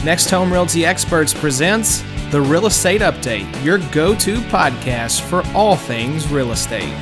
NextHome Realty Experts presents The Real Estate Update, your go to podcast for all things real estate.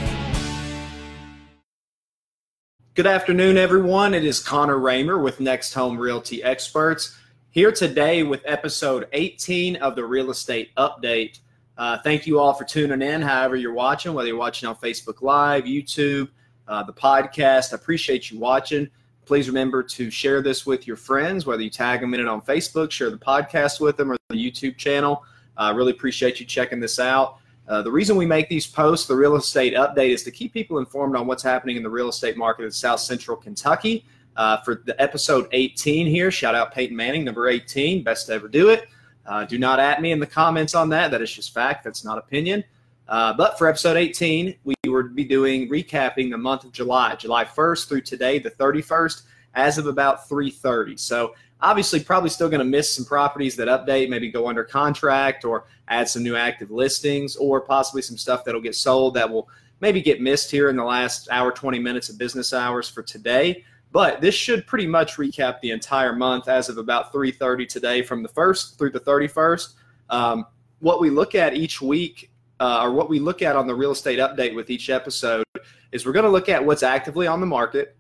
Good afternoon, everyone. It is Connor Raymer with NextHome Realty Experts here today with episode 18 of the Real Estate Update. Uh, thank you all for tuning in, however, you're watching, whether you're watching on Facebook Live, YouTube, uh, the podcast. I appreciate you watching. Please remember to share this with your friends, whether you tag them in it on Facebook, share the podcast with them, or the YouTube channel. I uh, really appreciate you checking this out. Uh, the reason we make these posts, the real estate update, is to keep people informed on what's happening in the real estate market in South Central Kentucky. Uh, for the episode 18 here, shout out Peyton Manning, number 18, best to ever do it. Uh, do not at me in the comments on that. That is just fact. That's not opinion. Uh, but for episode 18, we will be doing recapping the month of July, July 1st through today, the 31st, as of about 3:30. So obviously, probably still going to miss some properties that update, maybe go under contract or add some new active listings, or possibly some stuff that'll get sold that will maybe get missed here in the last hour, 20 minutes of business hours for today. But this should pretty much recap the entire month as of about 3:30 today, from the first through the 31st. Um, what we look at each week uh, or what we look at on the real estate update with each episode is we're going to look at what's actively on the market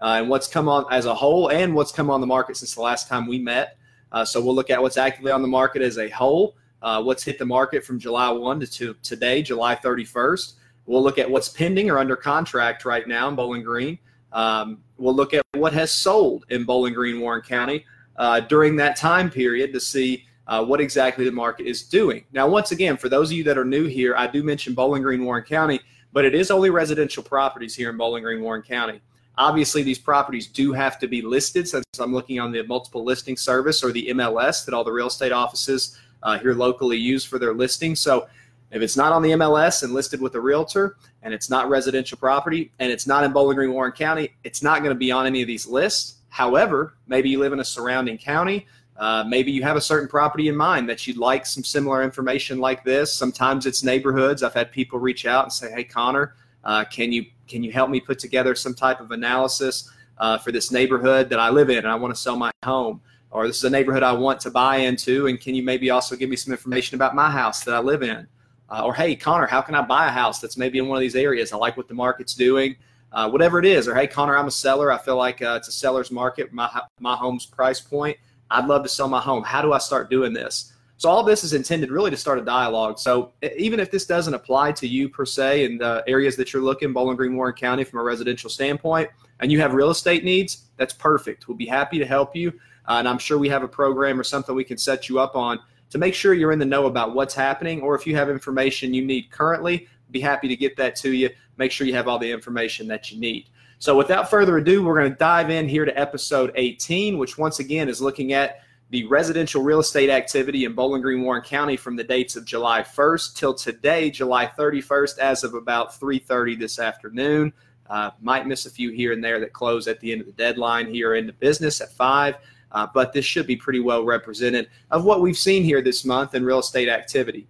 uh, and what's come on as a whole and what's come on the market since the last time we met. Uh, so we'll look at what's actively on the market as a whole, uh, what's hit the market from July 1 to, to today, July 31st. We'll look at what's pending or under contract right now in Bowling Green. Um, we'll look at what has sold in Bowling Green, Warren County uh, during that time period to see uh, what exactly the market is doing. Now, once again, for those of you that are new here, I do mention Bowling Green, Warren County, but it is only residential properties here in Bowling Green, Warren County. Obviously, these properties do have to be listed since I'm looking on the multiple listing service or the MLS that all the real estate offices uh, here locally use for their listings. So if it's not on the MLS and listed with a realtor and it's not residential property and it's not in Bowling Green, Warren County, it's not going to be on any of these lists. However, maybe you live in a surrounding county uh, maybe you have a certain property in mind that you'd like some similar information like this. Sometimes it's neighborhoods. I've had people reach out and say, "Hey, Connor, uh, can you can you help me put together some type of analysis uh, for this neighborhood that I live in and I want to sell my home?" Or this is a neighborhood I want to buy into, and can you maybe also give me some information about my house that I live in? Uh, or hey, Connor, how can I buy a house that's maybe in one of these areas? I like what the market's doing. Uh, whatever it is, or hey, Connor, I'm a seller. I feel like uh, it's a seller's market. My my home's price point I'd love to sell my home. How do I start doing this? So all this is intended really to start a dialogue. So even if this doesn't apply to you per se in the areas that you're looking, Bowling Green, Warren County, from a residential standpoint, and you have real estate needs, that's perfect. We'll be happy to help you. Uh, and I'm sure we have a program or something we can set you up on to make sure you're in the know about what's happening. Or if you have information you need currently, be happy to get that to you. Make sure you have all the information that you need. So, without further ado, we're going to dive in here to episode 18, which once again is looking at the residential real estate activity in Bowling Green, Warren County from the dates of July 1st till today, July 31st, as of about 3:30 this afternoon. Uh, might miss a few here and there that close at the end of the deadline here into business at five. Uh, but this should be pretty well represented of what we've seen here this month in real estate activity.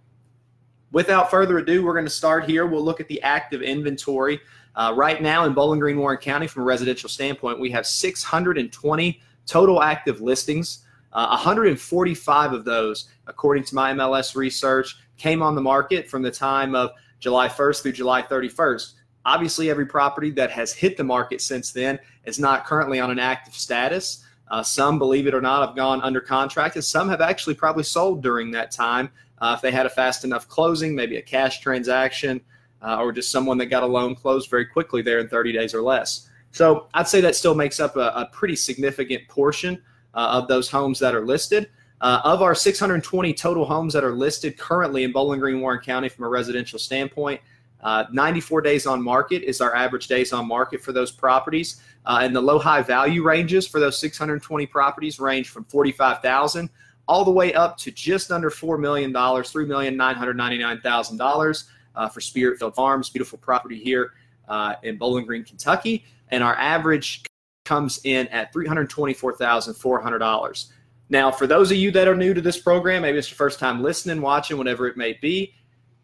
Without further ado, we're going to start here. We'll look at the active inventory uh, right now in Bowling Green, Warren County, from a residential standpoint, we have 620 total active listings. Uh, 145 of those, according to my MLS research, came on the market from the time of July 1st through July 31st. Obviously, every property that has hit the market since then is not currently on an active status. Uh, some, believe it or not, have gone under contract, and some have actually probably sold during that time uh, if they had a fast enough closing, maybe a cash transaction, uh, or just someone that got a loan closed very quickly there in 30 days or less. So I'd say that still makes up a, a pretty significant portion uh, of those homes that are listed. Uh, of our 620 total homes that are listed currently in Bowling Green, Warren County from a residential standpoint, uh, 94 days on market is our average days on market for those properties. Uh, and the low high value ranges for those 620 properties range from 45,000 all the way up to just under $4 million, $3,999,000 uh, for Spiritfield Farms, beautiful property here uh, in Bowling Green, Kentucky. And our average comes in at $324,400. Now, for those of you that are new to this program, maybe it's your first time listening, watching, whatever it may be,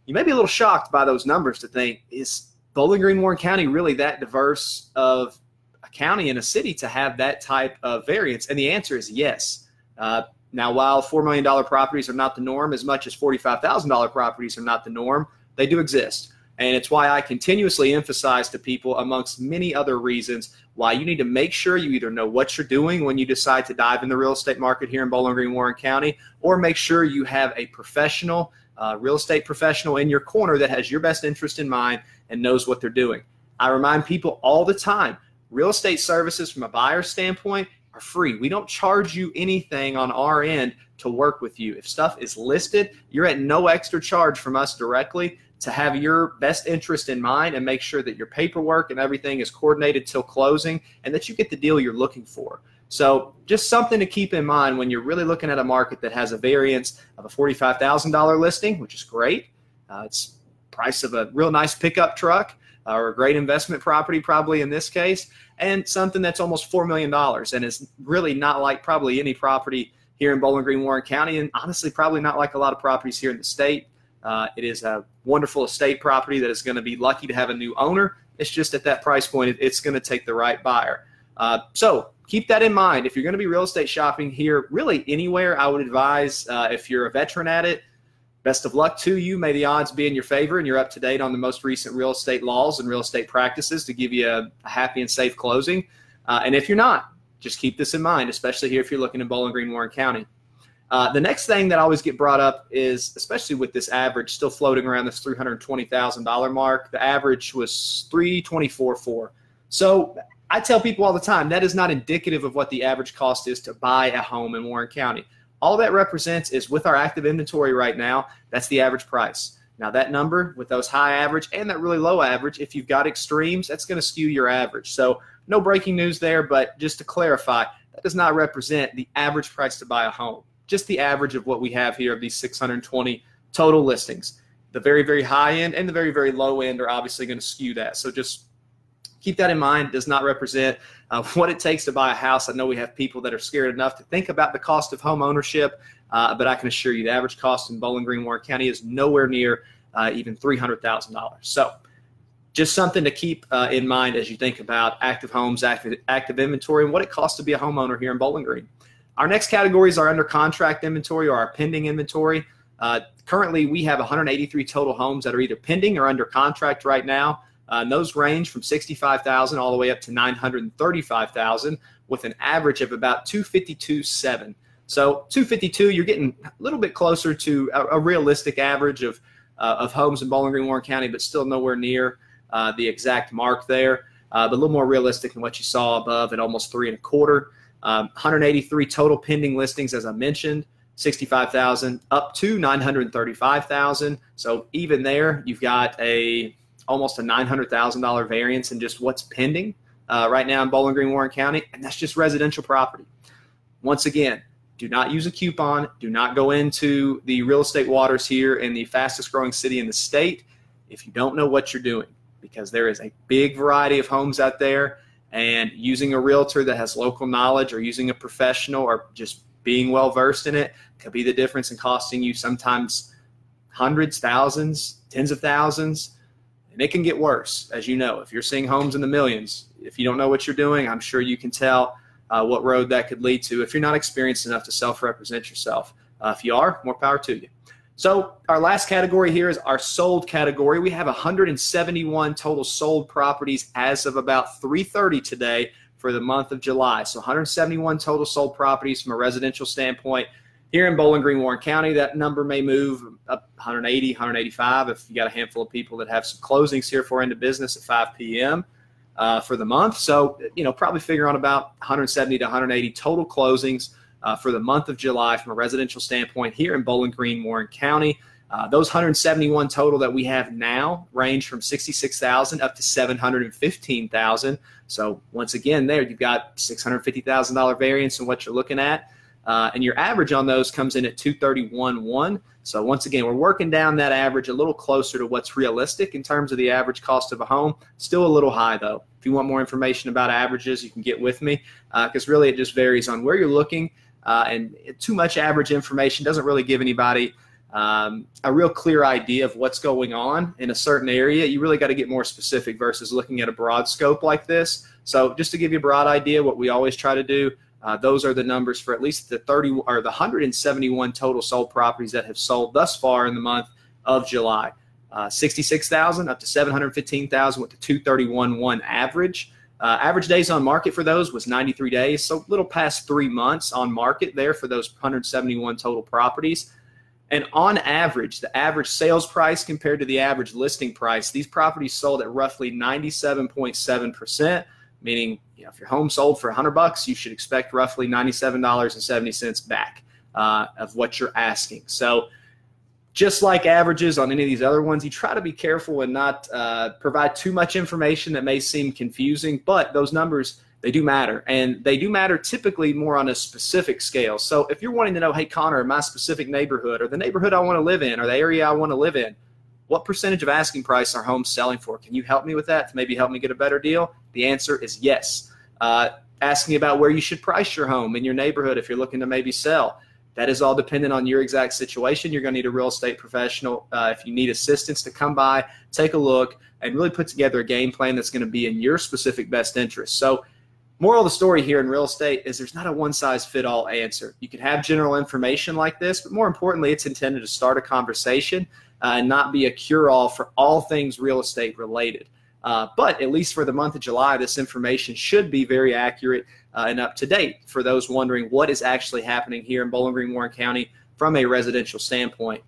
you may be a little shocked by those numbers to think, is Bowling Green, Warren County really that diverse of a county and a city to have that type of variance? And the answer is yes. Uh, Now, while $4 million properties are not the norm, as much as $45,000 properties are not the norm, they do exist. And it's why I continuously emphasize to people, amongst many other reasons, why you need to make sure you either know what you're doing when you decide to dive in the real estate market here in Bowling Green, Warren County, or make sure you have a professional, uh, real estate professional in your corner that has your best interest in mind and knows what they're doing. I remind people all the time real estate services from a buyer standpoint are free. We don't charge you anything on our end to work with you. If stuff is listed, you're at no extra charge from us directly to have your best interest in mind and make sure that your paperwork and everything is coordinated till closing and that you get the deal you're looking for. So, just something to keep in mind when you're really looking at a market that has a variance of a $45,000 listing, which is great. Uh, it's price of a real nice pickup truck uh, or a great investment property, probably in this case, and something that's almost $4 million and is really not like probably any property here in Bowling Green, Warren County, and honestly, probably not like a lot of properties here in the state. Uh, it is a wonderful estate property that is going to be lucky to have a new owner. It's just at that price point, it's going to take the right buyer. Uh, so keep that in mind. If you're going to be real estate shopping here, really anywhere, I would advise uh, if you're a veteran at it, best of luck to you. May the odds be in your favor and you're up to date on the most recent real estate laws and real estate practices to give you a, a happy and safe closing. Uh, and if you're not, just keep this in mind, especially here if you're looking in Bowling Green, Warren County. Uh, the next thing that I always get brought up is, especially with this average still floating around this three hundred twenty thousand dollar mark. The average was three twenty four four. So I tell people all the time that is not indicative of what the average cost is to buy a home in Warren County. All that represents is with our active inventory right now, that's the average price. Now that number with those high average and that really low average, if you've got extremes, that's going to skew your average. So no breaking news there, but just to clarify, that does not represent the average price to buy a home just the average of what we have here of these 620 total listings. The very, very high end and the very, very low end are obviously going to skew that. So just keep that in mind. It does not represent uh, what it takes to buy a house. I know we have people that are scared enough to think about the cost of home ownership, uh, but I can assure you the average cost in Bowling Green, Warren County is nowhere near uh, even $300,000. So just something to keep uh, in mind as you think about active homes, active, active inventory, and what it costs to be a homeowner here in Bowling Green. Our next categories are under contract inventory or our pending inventory. Uh, currently, we have 183 total homes that are either pending or under contract right now. Uh, and those range from 65,000 all the way up to 935,000 with an average of about 252.7. So 252, you're getting a little bit closer to a, a realistic average of, uh, of homes in Bowling Green, Warren County, but still nowhere near uh, the exact mark there. Uh, but a little more realistic than what you saw above at almost three and a quarter. Um, 183 total pending listings, as I mentioned, 65,000 up to 935,000. So even there, you've got a almost a $900,000 variance in just what's pending uh, right now in Bowling Green, Warren County, and that's just residential property. Once again, do not use a coupon. Do not go into the real estate waters here in the fastest growing city in the state if you don't know what you're doing, because there is a big variety of homes out there and using a realtor that has local knowledge or using a professional or just being well versed in it could be the difference in costing you sometimes hundreds, thousands, tens of thousands. And it can get worse, as you know. If you're seeing homes in the millions, if you don't know what you're doing, I'm sure you can tell uh, what road that could lead to if you're not experienced enough to self represent yourself. Uh, if you are, more power to you. So our last category here is our sold category. We have 171 total sold properties as of about 3:30 today for the month of July. So 171 total sold properties from a residential standpoint. Here in Bowling Green, Warren County, that number may move up 180, 185 if you got a handful of people that have some closings here for end of business at 5 p.m. Uh, for the month. So, you know, probably figure on about 170 to 180 total closings uh, for the month of July from a residential standpoint here in Bowling Green, Warren County. Uh, those 171 total that we have now range from 66,000 up to 715,000. So once again, there you've got $650,000 variance in what you're looking at. Uh, and your average on those comes in at 231.1. So once again, we're working down that average a little closer to what's realistic in terms of the average cost of a home. Still a little high though. If you want more information about averages, you can get with me because uh, really it just varies on where you're looking uh, and too much average information doesn't really give anybody um, a real clear idea of what's going on in a certain area. You really got to get more specific versus looking at a broad scope like this. So, just to give you a broad idea, what we always try to do Uh, those are the numbers for at least the 30 or the 171 total sold properties that have sold thus far in the month of July. Uh, 66,000 up to 715,000 with the 231.1 average. Uh, average days on market for those was 93 days, so a little past three months on market there for those 171 total properties. And on average, the average sales price compared to the average listing price, these properties sold at roughly 97.7%, meaning you know, if your home sold for 100 bucks, you should expect roughly $97.70 back uh, of what you're asking. So just like averages on any of these other ones, you try to be careful and not uh, provide too much information that may seem confusing, but those numbers they do matter and they do matter typically more on a specific scale. So if you're wanting to know hey connor in my specific neighborhood or the neighborhood i want to live in or the area i want to live in what percentage of asking price are homes selling for? Can you help me with that to maybe help me get a better deal? The answer is yes. Uh, asking about where you should price your home in your neighborhood if you're looking to maybe sell that is all dependent on your exact situation you're going to need a real estate professional uh, if you need assistance to come by take a look and really put together a game plan that's going to be in your specific best interest so moral of the story here in real estate is there's not a one size fit all answer. You can have general information like this, but more importantly, it's intended to start a conversation uh, and not be a cure all for all things real estate related. Uh, but at least for the month of July, this information should be very accurate uh, and up to date for those wondering what is actually happening here in Bowling Green, Warren County from a residential standpoint.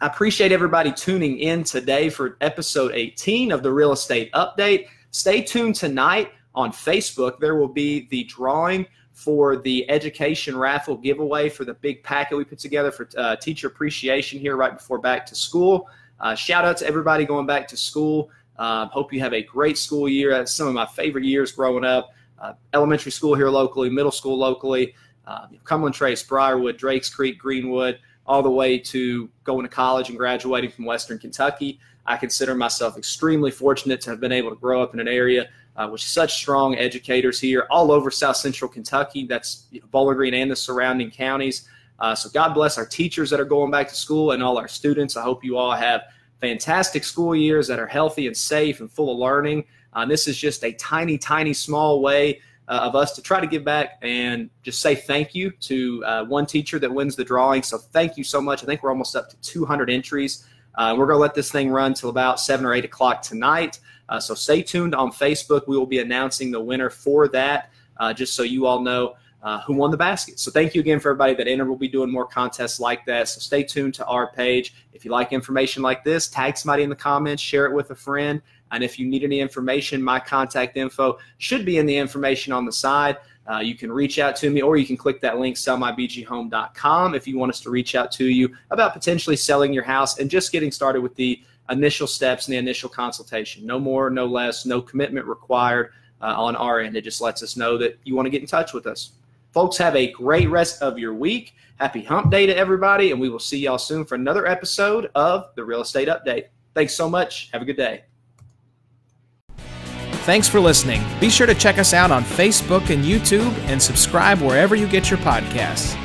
I appreciate everybody tuning in today for episode 18 of the Real Estate Update. Stay tuned tonight on Facebook, there will be the drawing for the education raffle giveaway for the big packet we put together for uh, teacher appreciation here right before back to school. Uh, shout out to everybody going back to school. Uh, hope you have a great school year. That's some of my favorite years growing up. Uh, elementary school here locally, middle school locally, uh, Cumberland Trace, Briarwood, Drakes Creek, Greenwood, all the way to going to college and graduating from Western Kentucky. I consider myself extremely fortunate to have been able to grow up in an area uh, with such strong educators here all over South Central Kentucky. That's you know, Bowling Green and the surrounding counties. Uh, so God bless our teachers that are going back to school and all our students. I hope you all have fantastic school years that are healthy and safe and full of learning. Uh, this is just a tiny, tiny, small way uh, of us to try to give back and just say thank you to uh, one teacher that wins the drawing. So thank you so much. I think we're almost up to 200 entries. Uh, we're going to let this thing run till about 7 or 8 o'clock tonight. Uh, so stay tuned on Facebook. We will be announcing the winner for that, uh, just so you all know uh, who won the basket. So thank you again for everybody that entered. We'll be doing more contests like that. So stay tuned to our page. If you like information like this, tag somebody in the comments, share it with a friend. And if you need any information, my contact info should be in the information on the side. Uh, you can reach out to me or you can click that link, sellmybghome.com, if you want us to reach out to you about potentially selling your house and just getting started with the initial steps and the initial consultation. No more, no less, no commitment required uh, on our end. It just lets us know that you want to get in touch with us. Folks, have a great rest of your week. Happy hump day to everybody, and we will see y'all soon for another episode of the Real Estate Update. Thanks so much. Have a good day. Thanks for listening. Be sure to check us out on Facebook and YouTube and subscribe wherever you get your podcasts.